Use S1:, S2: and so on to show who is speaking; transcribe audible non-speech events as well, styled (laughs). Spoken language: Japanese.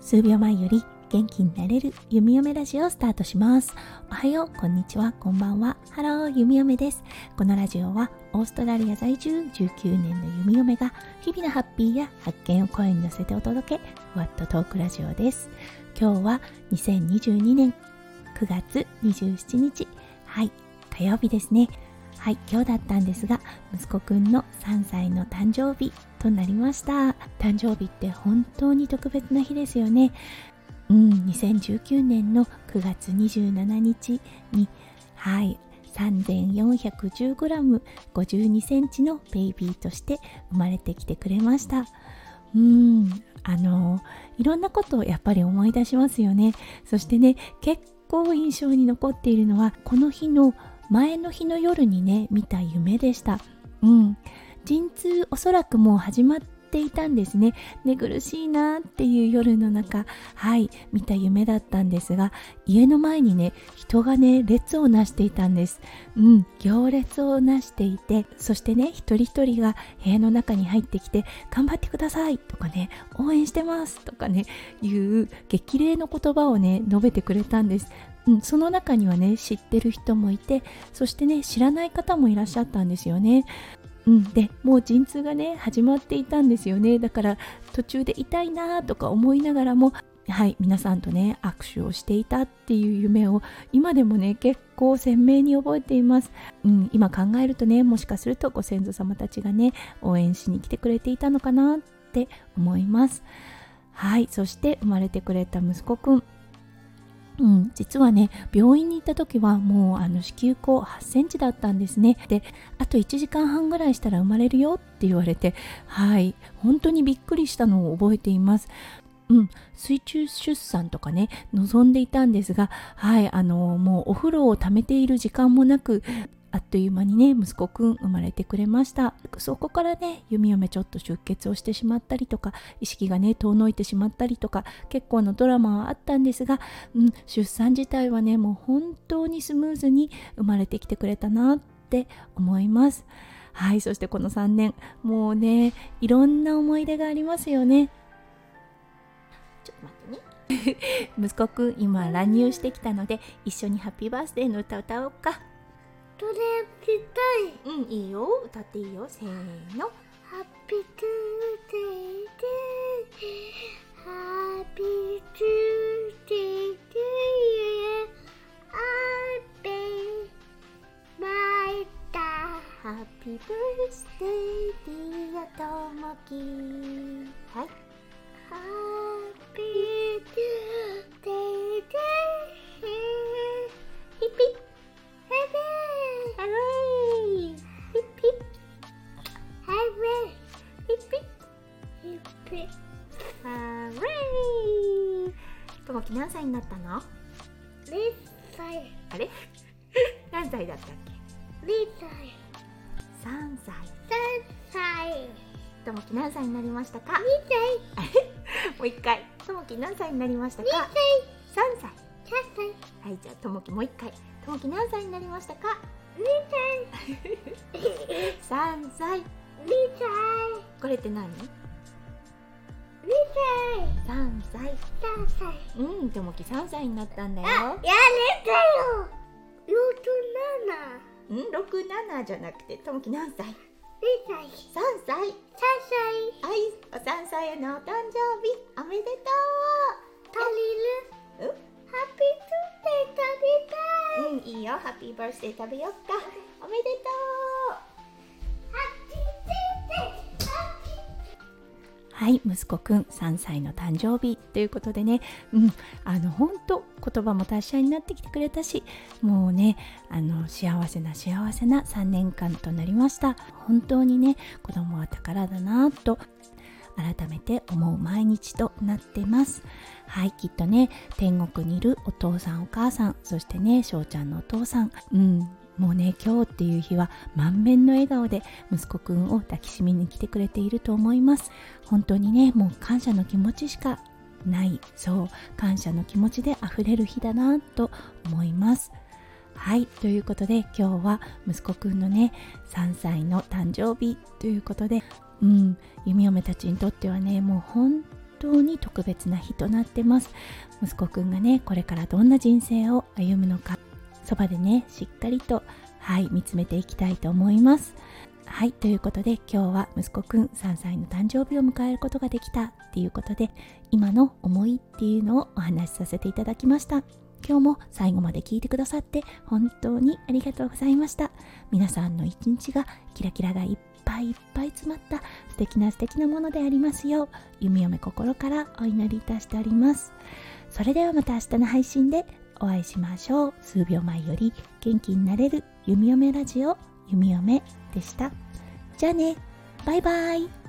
S1: 数秒前より元気になれる弓嫁ラジオをスタートします。おはようこんにちはこんばんは。ハロー弓嫁です。このラジオはオーストラリア在住19年の弓嫁が日々のハッピーや発見を声に乗せてお届けふわっとトークラジオです。今日は2022年9月27日。はい火曜日ですね。はい今日だったんですが息子くんの3歳の誕生日となりました。誕生日って本当に特別な日ですよね。うん2019年の9月27日にはい 3410g52 センチのベイビーとして生まれてきてくれました。うんあのいろんなことをやっぱり思い出しますよね。そしてね結構印象に残っているのはこの日の前の日の夜にね見た夢でした。うん。陣痛おそらくもう始まっていたんですね。寝苦しいなっていう夜の中はい見た夢だったんですが家の前にね人がね列をなしていたんです。うん行列をなしていてそしてね一人一人が部屋の中に入ってきて頑張ってくださいとかね応援してますとかねいう激励の言葉をね述べてくれたんです。うん、その中にはね知ってる人もいてそしてね知らない方もいらっしゃったんですよね。うん、でもう陣痛がね始まっていたんですよね。だから途中で痛いなとか思いながらもはい皆さんとね握手をしていたっていう夢を今でもね結構鮮明に覚えています、うん、今考えるとねもしかするとご先祖様たちがね応援しに来てくれていたのかなって思います。はいそして生まれてくれた息子くん。うん、実はね病院に行った時はもうあの子宮口8センチだったんですね。であと1時間半ぐらいしたら生まれるよって言われてはい本当にびっくりしたのを覚えています。うん、水中出産とかね望んでいたんですがはいあのもうお風呂を溜めている時間もなくあっという間にね息子くん生まれてくれました。そこからね弓嫁ちょっと出血をしてしまったりとか意識がね遠のいてしまったりとか結構のドラマはあったんですが、うん、出産自体はねもう本当にスムーズに生まれてきてくれたなって思います。はいそしてこの3年もうねいろんな思い出がありますよね。ちょっと待ってね。(laughs) 息子くん今乱入してきたので一緒にハッピーバースデーの歌歌おうか
S2: それした
S1: い。うんいいよ。歌っていいよ。せーの。
S2: ハッピートゥーデーデーハッピートゥーデーデーハッピーバイタ
S1: ハッピーバースデーディアともきはい
S2: ハッピートゥー
S1: ヒッピ
S2: ハ
S1: ローともき何歳になったの？
S2: リ歳。
S1: あれ？(laughs) 何歳だったっけ？
S2: リ歳。
S1: 3歳。
S2: 三歳。
S1: ともき何歳になりましたか？
S2: 二歳。(laughs)
S1: もう一回。ともき何歳になりました
S2: 二
S1: か
S2: 歳。
S1: 3歳。
S2: 三歳。
S1: はいじゃあともきもう一回。ともき何歳になりましたか？
S2: 二歳。
S1: 3 (laughs) 歳。
S2: 二歳。
S1: これって何？
S2: 二歳
S1: ?3 歳
S2: 三歳
S1: うんともき3歳になったんだよ。
S2: あ、やれたよ。六七。
S1: うん67じゃなくてともき何歳？
S2: 二歳
S1: ?3 歳。
S2: 三
S1: はいお3歳へのお誕生日。おめでと
S2: 歳足りる？
S1: う
S2: ハッピートゥーデー食べたい。
S1: うんいいよ。ハッピーバースデー食べよっか。おめでとはい息子くん3歳の誕生日ということでね。うんあの本当言葉も達者になってきてくれたしもうねあの幸せな幸せな3年間となりました。本当にね子供は宝だなと改めて思う毎日となってます。はいきっとね天国にいるお父さんお母さんそしてね翔ちゃんのお父さん。うん。もうね今日っていう日は満面の笑顔で息子くんを抱きしめに来てくれていると思います。本当にねもう感謝の気持ちしかない。そう感謝の気持ちで溢れる日だなと思います。はいということで今日は息子くんのね3歳の誕生日ということでうん弓嫁たちにとってはねもう本当に特別な日となってます。息子くんがねこれからどんな人生を歩むのかそばでねしっかりとはい見つめていきたいと思います。はいということで今日は息子くん3歳の誕生日を迎えることができたっていうことで今の思いっていうのをお話しさせていただきました。今日も最後まで聞いてくださって本当にありがとうございました。皆さんの一日がキラキラがいっぱいいっぱい詰まった素敵な素敵なものでありますよう弓嫁心からお祈りいたしております。それではまた明日の配信でお会いしましょう。数秒前より元気になれる弓嫁ラジオ弓嫁でした。じゃあね。バイバイ。